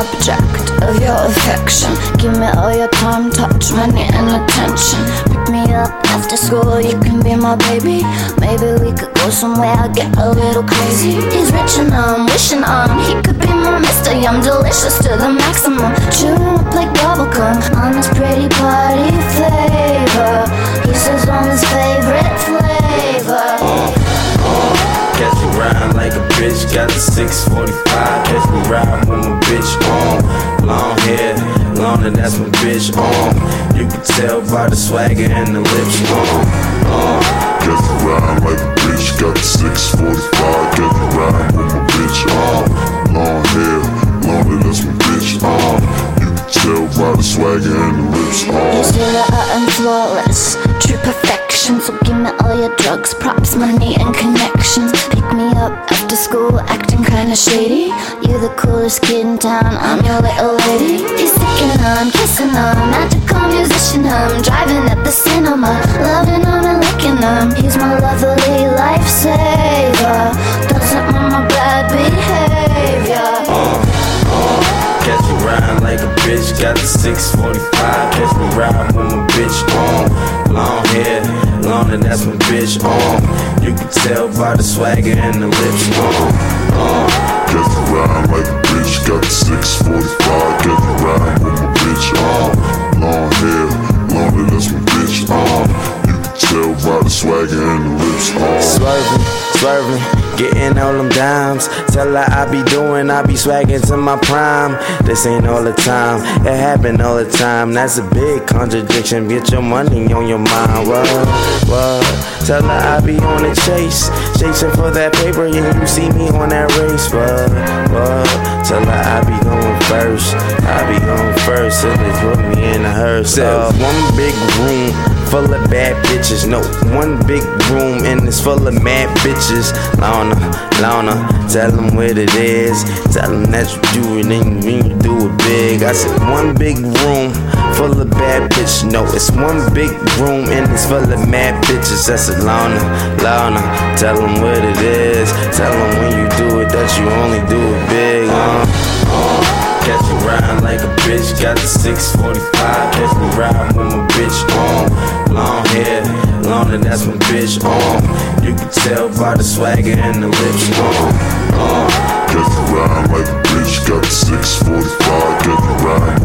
affection. Give me all your time, touch, money, and attention. Pick me up after school, you can be my baby. Maybe we could go somewhere, get a little crazy. He's rich and I'm wishing on. He could be my Mr. Yum, delicious to the maximum. Bitch, got the 645. Catch me riding with my bitch on. Long hair, longer, that's my bitch on. You can tell by the swagger and the lips on. Uh, Catch me riding like a bitch, got the 645. Catch me riding with my bitch on. Long hair, longer, that's my bitch on. You can tell by the swagger and the lips on. You say that I'm flawless, kinda shady. You're the coolest kid in town, I'm your little lady. He's sticking on, kissing on, magical musician. I'm driving at the cinema, loving him and licking him. He's my lovely lifesaver. Doesn't want my bad behavior. Catch me riding like a bitch, got the 645. Catch me riding with my bitch on. Long hair, longer, that's my bitch on. You can tell by the swagger and the lips on. Uh, Catch me riding like a bitch, got the 645. Catch me riding with my bitch on. Long hair, longer, that's my bitch on. You can tell by the swagger and the lips on. Swerving, swerving, getting all them dimes. Tell her I be doing, I be swagging to my prime. This ain't all the time, it happen all the time. That's a big contradiction. Get your money on your mind. What? What? Tell her I be on the chase, chasing for that paper. Yeah, you see me on that race. What? What? Tell her I be going first. I be going first. Till they put me in a hearse. Uh, one big room full of bad bitches. No, one big room and it's full of mad bitches. Lana, Lana, tell them what it is. Tell them that you do it and you do it big. I said one big room full of bad bitches. No, it's one big room and it's full of mad bitches. That's said Lana, Lana, tell them what it is. Tell them when you do it that you only do it big. Uh, uh. Catch me riding like a bitch, got the 645. Longer, that's my bitch on. You can tell by the swagger and the lips on. Uh, Catch me riding like a bitch, got the 645. Catch me riding